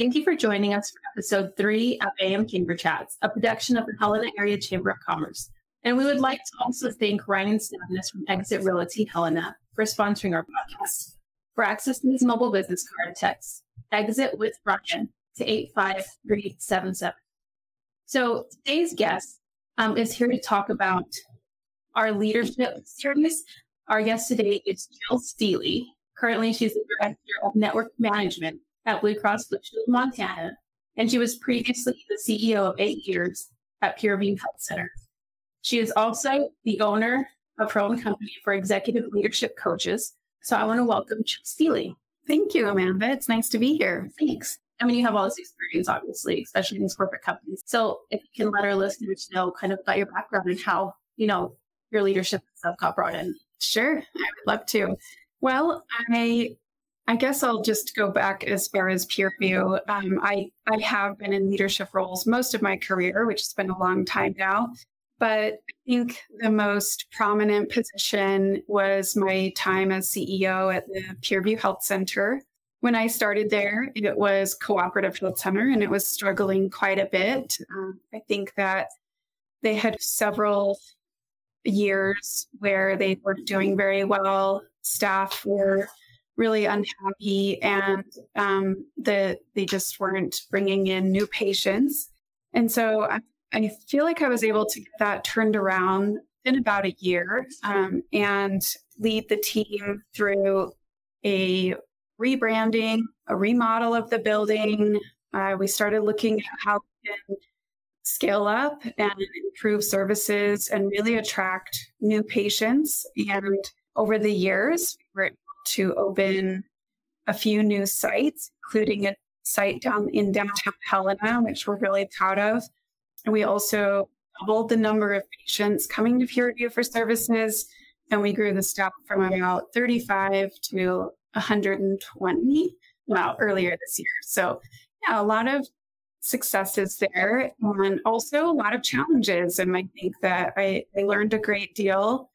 Thank you for joining us for episode three of AM Chamber Chats, a production of the Helena Area Chamber of Commerce. And we would like to also thank Ryan Stavnes from Exit Realty Helena for sponsoring our podcast. For access to his mobile business card, text exit with Ryan to 85377. So today's guest um, is here to talk about our leadership series. Our guest today is Jill Steeley. Currently, she's the director of network management at Blue Cross Blue Shield Montana, and she was previously the CEO of eight years at PureView Health Center. She is also the owner of her own company for executive leadership coaches. So I want to welcome Jill Steeley. Thank you, Amanda. It's nice to be here. Thanks. I mean, you have all this experience, obviously, especially in these corporate companies. So if you can let our listeners know kind of about your background and how, you know, your leadership stuff got brought in. Sure. I would love to. Well, I I guess I'll just go back as far as PureView. Um, I I have been in leadership roles most of my career, which has been a long time now. But I think the most prominent position was my time as CEO at the PureView Health Center. When I started there, it was cooperative health center, and it was struggling quite a bit. Um, I think that they had several years where they were doing very well. Staff were really unhappy and um, the, they just weren't bringing in new patients. And so I, I, feel like I was able to get that turned around in about a year um, and lead the team through a rebranding, a remodel of the building. Uh, we started looking at how we can scale up and improve services and really attract new patients. And over the years, we were to open a few new sites, including a site down in downtown Helena, which we're really proud of. And we also doubled the number of patients coming to PureView for services, and we grew the staff from about 35 to 120 well, earlier this year. So, yeah, a lot of successes there and also a lot of challenges. And I think that I, I learned a great deal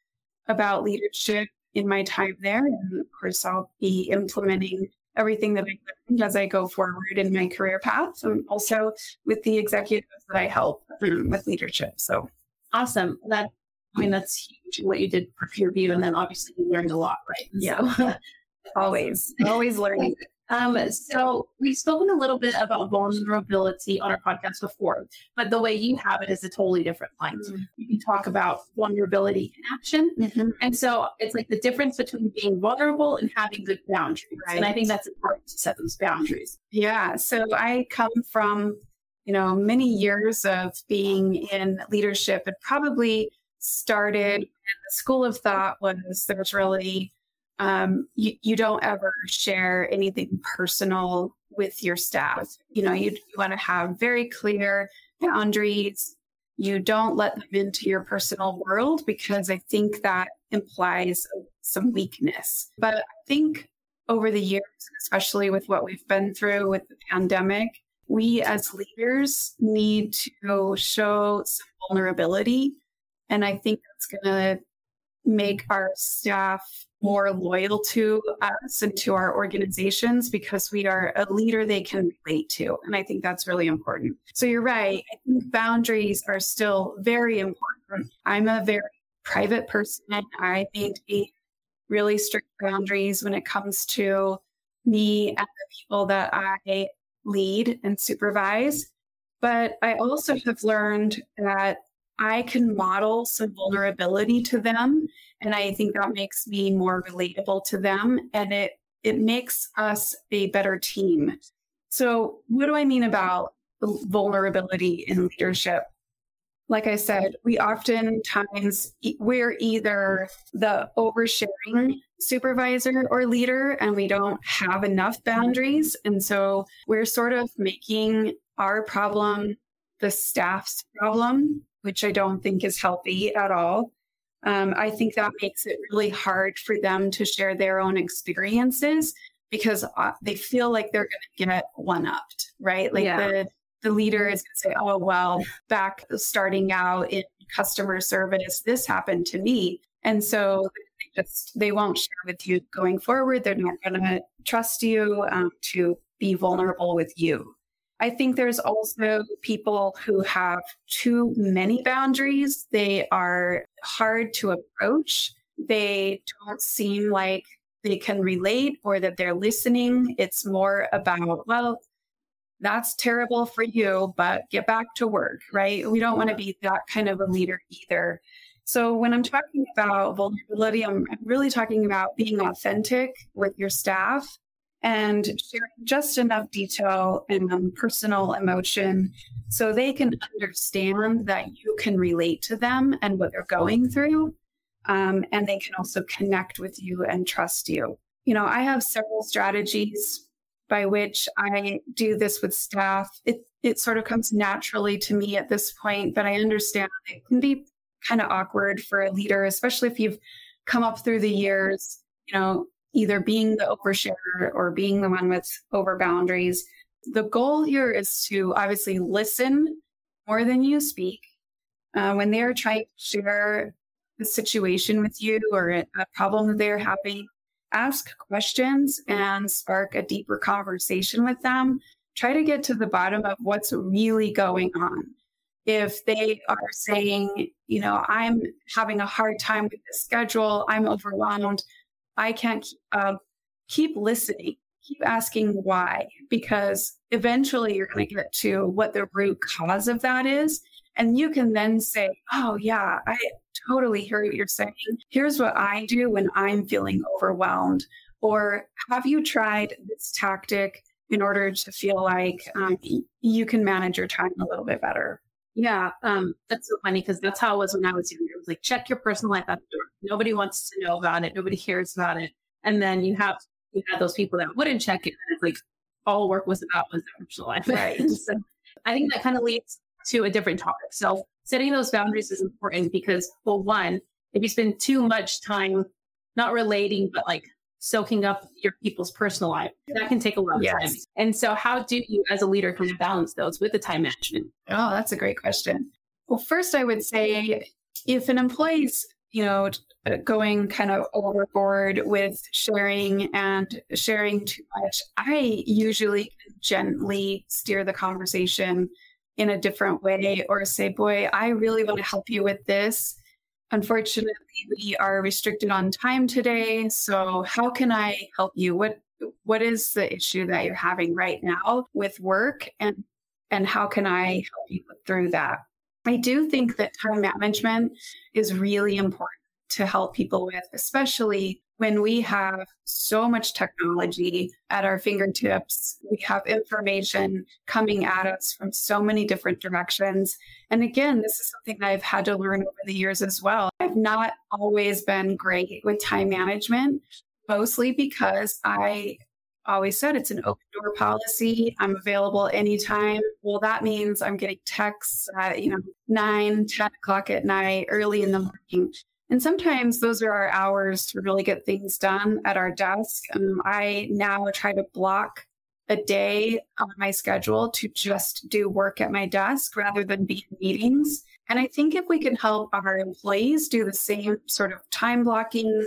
about leadership in my time there. And of course, I'll be implementing everything that I learned as I go forward in my career path and also with the executives that I help with leadership. So awesome. That I mean, that's huge what you did for PureView. And then obviously you learned a lot, right? Yeah. So, always, always learning. Um, so we've spoken a little bit about vulnerability on our podcast before, but the way you have it is a totally different line. Mm-hmm. You can talk about vulnerability in action. Mm-hmm. And so it's like the difference between being vulnerable and having good boundaries. Right. And I think that's important to set those boundaries. Yeah. So I come from, you know, many years of being in leadership and probably started the school of thought was there's really um, you, you don't ever share anything personal with your staff. You know, you, you want to have very clear boundaries. You don't let them into your personal world because I think that implies some weakness. But I think over the years, especially with what we've been through with the pandemic, we as leaders need to show some vulnerability. And I think that's going to make our staff more loyal to us and to our organizations because we are a leader they can relate to. And I think that's really important. So you're right. I think boundaries are still very important. I'm a very private person. I maintain really strict boundaries when it comes to me and the people that I lead and supervise. But I also have learned that I can model some vulnerability to them. And I think that makes me more relatable to them and it, it makes us a better team. So, what do I mean about vulnerability in leadership? Like I said, we oftentimes we're either the oversharing supervisor or leader and we don't have enough boundaries. And so we're sort of making our problem the staff's problem which I don't think is healthy at all. Um, I think that makes it really hard for them to share their own experiences because uh, they feel like they're going to get one upped, right? Like yeah. the the leader is going to say, "Oh well, back starting out in customer service, this happened to me," and so they just they won't share with you going forward. They're not going to trust you um, to be vulnerable with you. I think there's also people who have too many boundaries. They are hard to approach. They don't seem like they can relate or that they're listening. It's more about, well, that's terrible for you, but get back to work, right? We don't want to be that kind of a leader either. So when I'm talking about vulnerability, I'm really talking about being authentic with your staff and sharing just enough detail and um, personal emotion so they can understand that you can relate to them and what they're going through. Um, and they can also connect with you and trust you. You know, I have several strategies by which I do this with staff. It it sort of comes naturally to me at this point, but I understand it can be kind of awkward for a leader, especially if you've come up through the years, you know, either being the oversharer or being the one with over boundaries. The goal here is to obviously listen more than you speak. Uh, when they're trying to share the situation with you or a problem that they're having, ask questions and spark a deeper conversation with them. Try to get to the bottom of what's really going on. If they are saying, you know, I'm having a hard time with the schedule, I'm overwhelmed, I can't uh, keep listening, keep asking why, because eventually you're going to get to what the root cause of that is. And you can then say, oh, yeah, I totally hear what you're saying. Here's what I do when I'm feeling overwhelmed. Or have you tried this tactic in order to feel like um, you can manage your time a little bit better? Yeah, um, that's so funny because that's how it was when I was younger. It was like check your personal life at the door. Nobody wants to know about it. Nobody cares about it. And then you have you had those people that wouldn't check it. And it's like all work was about was their personal life. Right. so I think that kind of leads to a different topic. So setting those boundaries is important because, well, one, if you spend too much time not relating, but like soaking up your people's personal life. That can take a lot of yes. time. And so, how do you, as a leader, kind of balance those with the time management? Oh, that's a great question. Well, first, I would say if an employee's you know, going kind of overboard with sharing and sharing too much, I usually gently steer the conversation in a different way or say, Boy, I really want to help you with this. Unfortunately, we are restricted on time today. So how can I help you? What what is the issue that you're having right now with work and and how can I help you through that? I do think that time management is really important to help people with, especially when we have so much technology at our fingertips, we have information coming at us from so many different directions. And again, this is something that I've had to learn over the years as well. I've not always been great with time management, mostly because I always said it's an open door policy. I'm available anytime. Well, that means I'm getting texts at, you know, 9, 10 o'clock at night, early in the morning. And sometimes those are our hours to really get things done at our desk. Um, I now try to block a day on my schedule to just do work at my desk rather than be in meetings. And I think if we can help our employees do the same sort of time blocking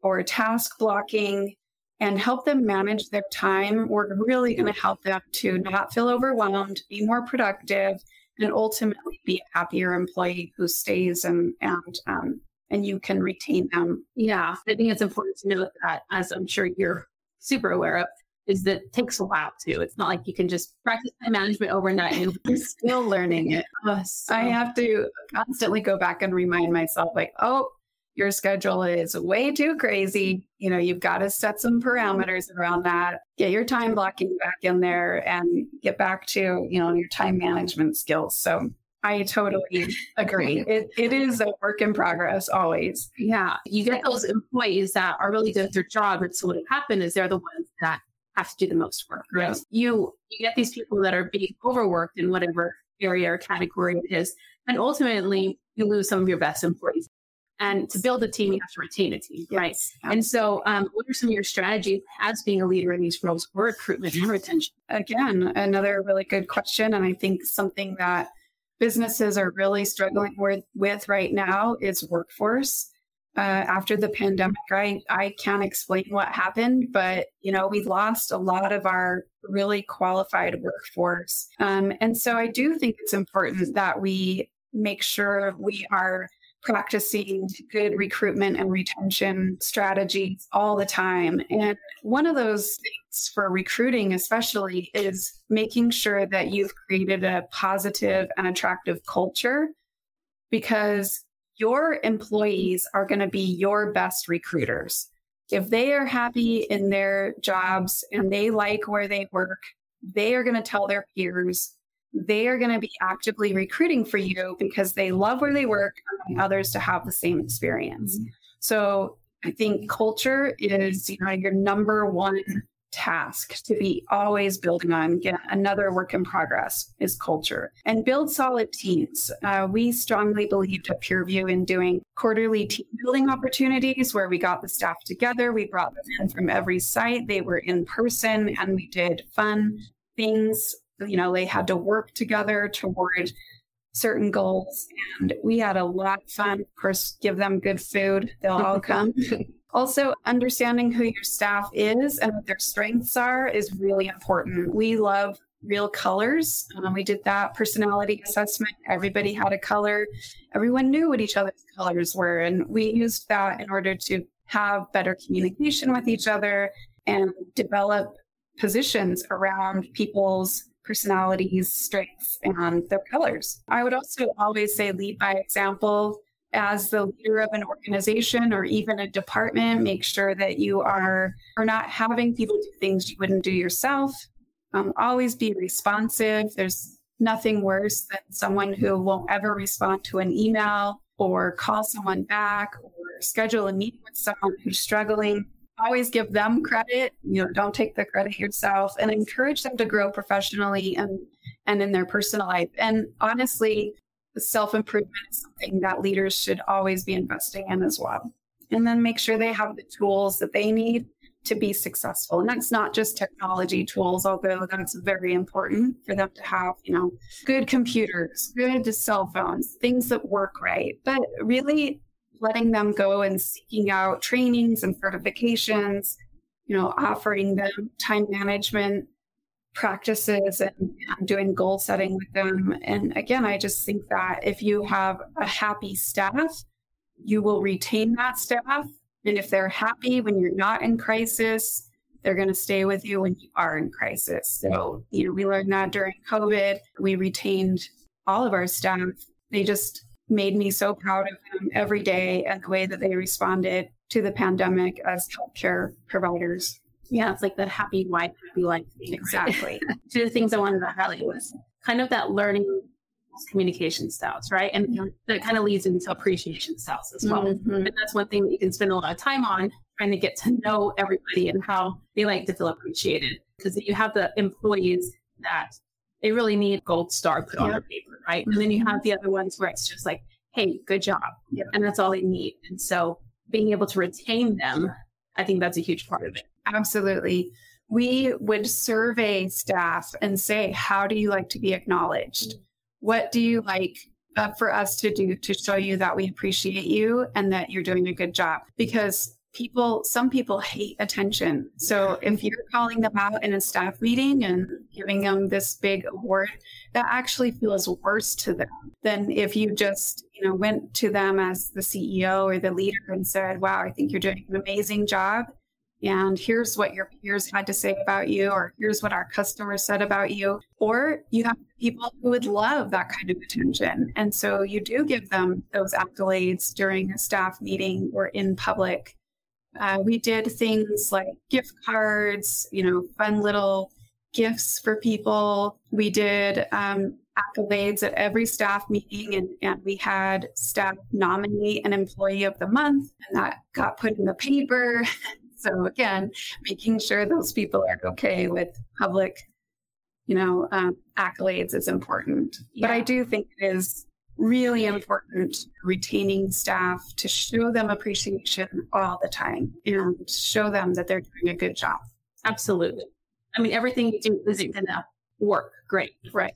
or task blocking and help them manage their time, we're really going to help them to not feel overwhelmed, be more productive, and ultimately be a happier employee who stays and, and um, and you can retain them. Yeah, I think it's important to note that, as I'm sure you're super aware of, is that it takes a while too. It's not like you can just practice time management overnight and you're still learning it. Oh, so. I have to constantly go back and remind myself, like, oh, your schedule is way too crazy. You know, you've got to set some parameters around that, get your time blocking back in there and get back to, you know, your time management skills. So I totally agree. It, it is a work in progress always. Yeah. You get those employees that are really good at their job. And so what happened is they're the ones that have to do the most work. Right. You you get these people that are being overworked in whatever area or category it is. And ultimately you lose some of your best employees. And to build a team, you have to retain a team, yes. right? And so, um, what are some of your strategies as being a leader in these roles for recruitment and retention? Again, another really good question. And I think something that businesses are really struggling with, with right now is workforce. uh, after the pandemic. I, I can't explain what happened, but you know, we lost a lot of our really qualified workforce. Um, and so I do think it's important that we make sure we are practicing good recruitment and retention strategies all the time. And one of those things for recruiting, especially, is making sure that you've created a positive and attractive culture because your employees are going to be your best recruiters. If they are happy in their jobs and they like where they work, they are going to tell their peers they are going to be actively recruiting for you because they love where they work and others to have the same experience. Mm-hmm. So I think culture is you know your number one task to be always building on. Get another work in progress is culture and build solid teams. Uh, we strongly believed at PureView in doing quarterly team building opportunities where we got the staff together. We brought them in from every site. They were in person and we did fun things you know, they had to work together toward certain goals. And we had a lot of fun. Of course, give them good food, they'll all come. also, understanding who your staff is and what their strengths are is really important. We love real colors. Um, we did that personality assessment. Everybody had a color. Everyone knew what each other's colors were. And we used that in order to have better communication with each other and develop positions around people's personalities, strengths, and their colors. I would also always say lead by example. As the leader of an organization or even a department, make sure that you are, are not having people do things you wouldn't do yourself. Um, always be responsive. There's nothing worse than someone who won't ever respond to an email or call someone back or schedule a meeting with someone who's struggling always give them credit. You know, don't take the credit yourself and encourage them to grow professionally and and in their personal life. And honestly, self improvement is something that leaders should always be investing in as well. And then make sure they have the tools that they need to be successful. And that's not just technology tools, although that's very important for them to have, you know, good computers, good cell phones, things that work right. But really letting them go and seeking out trainings and certifications, you know, offering them time management practices and, and doing goal setting with them. And again, I just think that if you have a happy staff, you will retain that staff. And if they're happy when you're not in crisis, they're going to stay with you when you are in crisis. So, you know, we learned that during COVID. We retained all of our staff. They just made me so proud of them every day and the way that they responded to the pandemic as healthcare providers. Yeah, it's like that happy wife, happy life. Thing, exactly. Right? Two of the things I wanted to highlight was kind of that learning communication styles, right? And mm-hmm. that kind of leads into appreciation styles as well. Mm-hmm. And that's one thing that you can spend a lot of time on trying to get to know everybody and how they like to feel appreciated. Because you have the employees that they really need gold star put on their paper, right? And then you have the other ones where it's just like, hey, good job. And that's all they need. And so being able to retain them, I think that's a huge part of it. Absolutely. We would survey staff and say, how do you like to be acknowledged? What do you like uh, for us to do to show you that we appreciate you and that you're doing a good job? Because people some people hate attention. So if you're calling them out in a staff meeting and giving them this big award that actually feels worse to them than if you just you know went to them as the ceo or the leader and said wow i think you're doing an amazing job. And here's what your peers had to say about you or here's what our customers said about you. Or you have people who would love that kind of attention. And so you do give them those accolades during a staff meeting or in public uh, we did things like gift cards, you know, fun little gifts for people. We did um, accolades at every staff meeting, and, and we had staff nominate an employee of the month, and that got put in the paper. so, again, making sure those people are okay with public, you know, um, accolades is important. Yeah. But I do think it is really important retaining staff to show them appreciation all the time and show them that they're doing a good job. Absolutely. I mean, everything you do isn't going to work great. Right.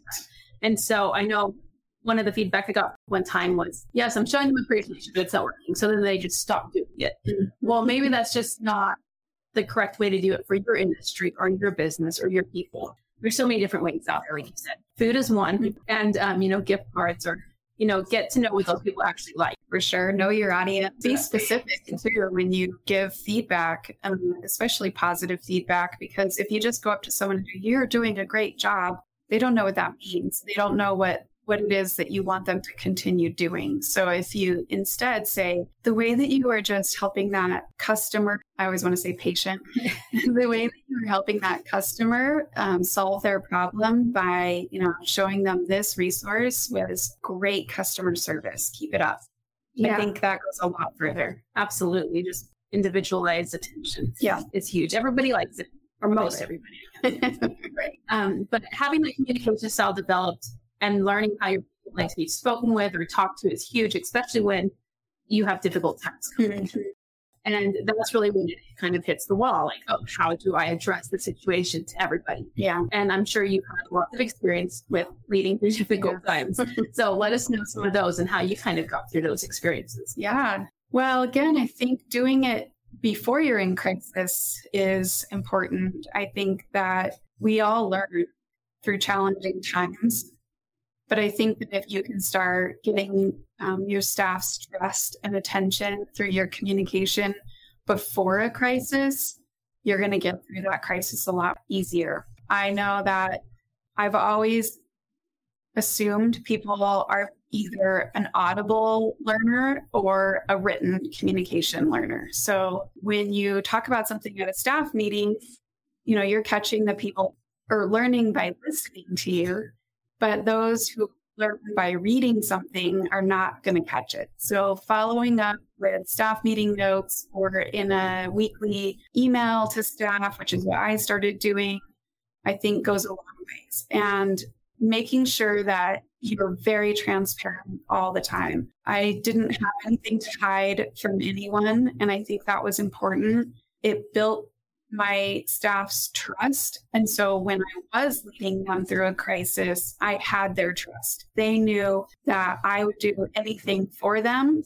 And so I know one of the feedback I got one time was, yes, I'm showing them appreciation, but it's not working. So then they just stop doing it. Mm-hmm. Well, maybe that's just not the correct way to do it for your industry or your business or your people. There's so many different ways out there, like you said. Food is one, mm-hmm. and um, you know, gift cards or you know, get to know what those people actually like. For sure. Know your audience. Be specific too when you give feedback, um, especially positive feedback, because if you just go up to someone and you're doing a great job, they don't know what that means. They don't know what what it is that you want them to continue doing. So if you instead say the way that you are just helping that customer, I always want to say patient, the way that you're helping that customer um, solve their problem by, you know, showing them this resource was great customer service. Keep it up. Yeah. I think that goes a lot further. Absolutely. Just individualized attention. Yeah. It's huge. Everybody likes it, or most everybody. right. Um, but having the communication style developed and learning how you're like to be spoken with or talked to is huge, especially when you have difficult times coming. Mm-hmm. And that's really when it kind of hits the wall. Like, oh, how do I address the situation to everybody? Yeah. And I'm sure you have lots of experience with leading through difficult yeah. times. so let us know some of those and how you kind of got through those experiences. Yeah. Well, again, I think doing it before you're in crisis is important. I think that we all learn through challenging times. But I think that if you can start getting um, your staff's trust and attention through your communication before a crisis, you're going to get through that crisis a lot easier. I know that I've always assumed people are either an audible learner or a written communication learner. So when you talk about something at a staff meeting, you know, you're catching the people or learning by listening to you but those who learn by reading something are not going to catch it. So following up with staff meeting notes or in a weekly email to staff, which is what I started doing, I think goes a long ways. And making sure that you're very transparent all the time. I didn't have anything to hide from anyone. And I think that was important. It built my staff's trust. And so when I was leading them through a crisis, I had their trust. They knew that I would do anything for them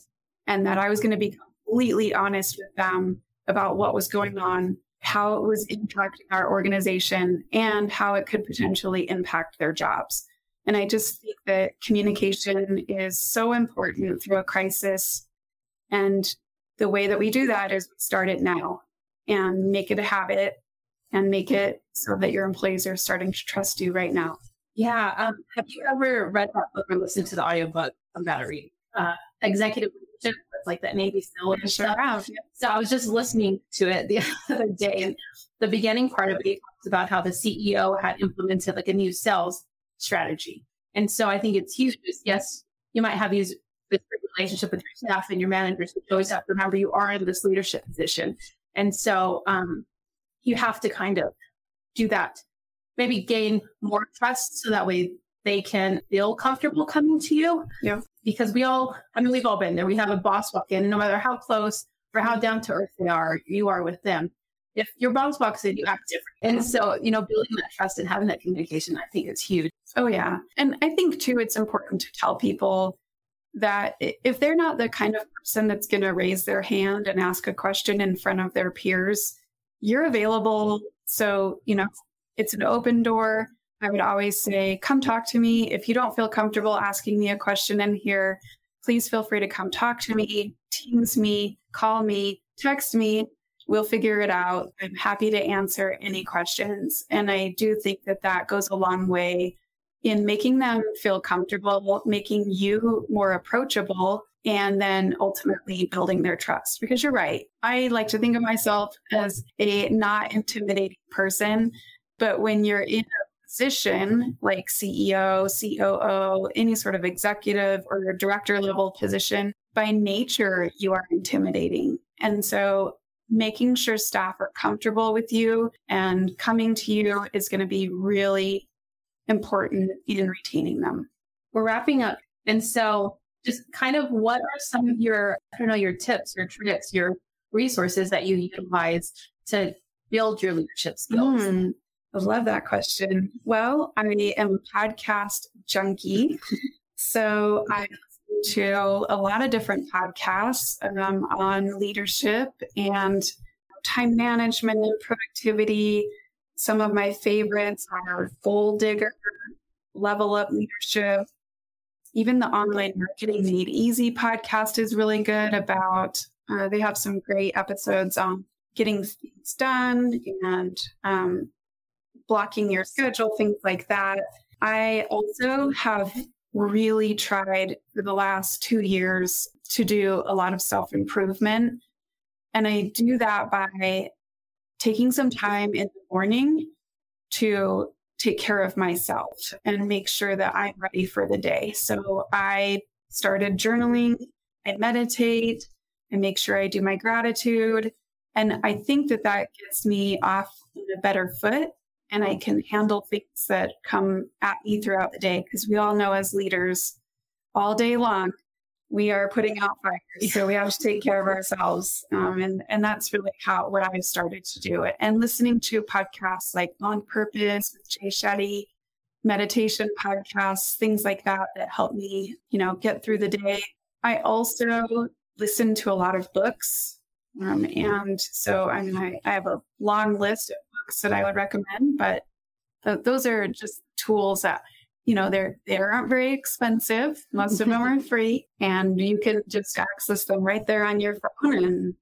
and that I was going to be completely honest with them about what was going on, how it was impacting our organization, and how it could potentially impact their jobs. And I just think that communication is so important through a crisis. And the way that we do that is we start it now and make it a habit and make it so that your employees are starting to trust you right now. Yeah. Um, have you ever read that book or listened to the audiobook? I'm about to read uh, Executive Leadership. Like that Navy SEAL sure stuff. So I was just listening to it the other day, and the beginning part of it talks about how the CEO had implemented like a new sales strategy. And so I think it's huge. Yes, you might have these this relationship with your staff and your managers, but you always have to remember you are in this leadership position. And so um, you have to kind of do that, maybe gain more trust so that way they can feel comfortable coming to you. Yeah. Because we all, I mean, we've all been there. We have a boss walk in, and no matter how close or how down to earth they are, you are with them. If your boss walks in, you act different. And so, you know, building that trust and having that communication, I think is huge. Oh, yeah. And I think, too, it's important to tell people that if they're not the kind of person that's going to raise their hand and ask a question in front of their peers, you're available. So, you know, it's an open door. I would always say, come talk to me. If you don't feel comfortable asking me a question in here, please feel free to come talk to me, teams me, call me, text me. We'll figure it out. I'm happy to answer any questions. And I do think that that goes a long way in making them feel comfortable, making you more approachable, and then ultimately building their trust. Because you're right. I like to think of myself as a not intimidating person. But when you're in a position like CEO, COO, any sort of executive or director level position, by nature, you are intimidating. And so making sure staff are comfortable with you and coming to you is going to be really important in retaining them. We're wrapping up. And so just kind of what are some of your, I don't know, your tips, your tricks, your resources that you utilize to build your leadership skills? Mm, I love that question. Well, I am a podcast junkie. So I to a lot of different podcasts um, on leadership and time management and productivity. Some of my favorites are Goal Digger, Level Up Leadership, even the Online Marketing Made Easy podcast is really good about, uh, they have some great episodes on getting things done and um, blocking your schedule, things like that. I also have really tried for the last two years to do a lot of self improvement. And I do that by taking some mm-hmm. time in the morning to take care of myself and make sure that I'm ready for the day. So I started journaling, I meditate, I make sure I do my gratitude. And I think that that gets me off on a better foot and I can handle things that come at me throughout the day. Because we all know as leaders, all day long, we are putting out fires. So we have to take care of ourselves. Um, and, and that's really how what I've started to do it. And listening to podcasts like On Purpose with Jay Shetty, meditation podcasts, things like that that help me, you know, get through the day. I also listen to a lot of books. Um, and so I mean, I, I have a long list of books that I would recommend, but th- those are just tools that you know they're they aren't very expensive. Most of them are free and you can just access them right there on your phone. And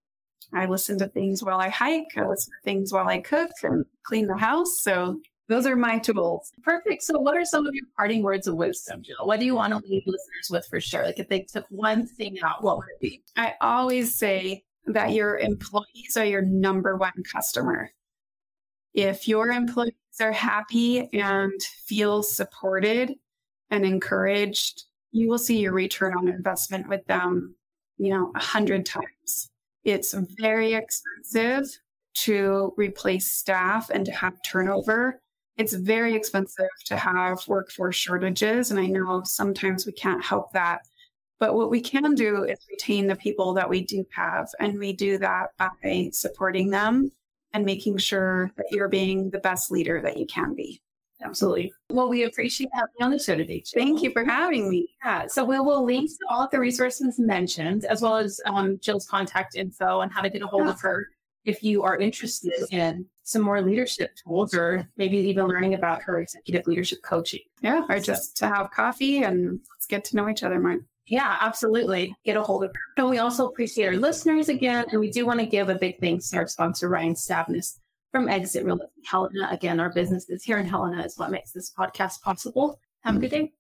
i listen to things while i hike. I listen to things while i cook and clean the house. So those are my tools. Perfect. So what are some of your parting words of wisdom jill? What do you want to leave listeners with for sure? Like if they took one thing out what would it be? I always say that your employees are your number one customer. If your employees are happy and feel supported and encouraged, you will see your return on investment with them, you know, a hundred times. It's very expensive to replace staff and to have turnover. It's very expensive to have workforce shortages. And I know sometimes we can't help that. But what we can do is retain the people that we do have. And we do that by supporting them and making sure that you're being the best leader that you can be. Absolutely. Well, we appreciate having you on the show today. Jill. Thank you for having me. Yeah. So we will link to all of the resources mentioned, as well as um, Jill's contact info and how to get a hold yeah. of her if you are interested in some more leadership tools or maybe even learning about her executive leadership coaching. Yeah. Or just to have coffee and let's get to know each other more. Yeah, absolutely. Get a hold of her. And we also appreciate our listeners again. And we do want to give a big thanks to our sponsor, Ryan Stavnes from Exit Realty Helena. Again, our business is here in Helena is what makes this podcast possible. Have a good day.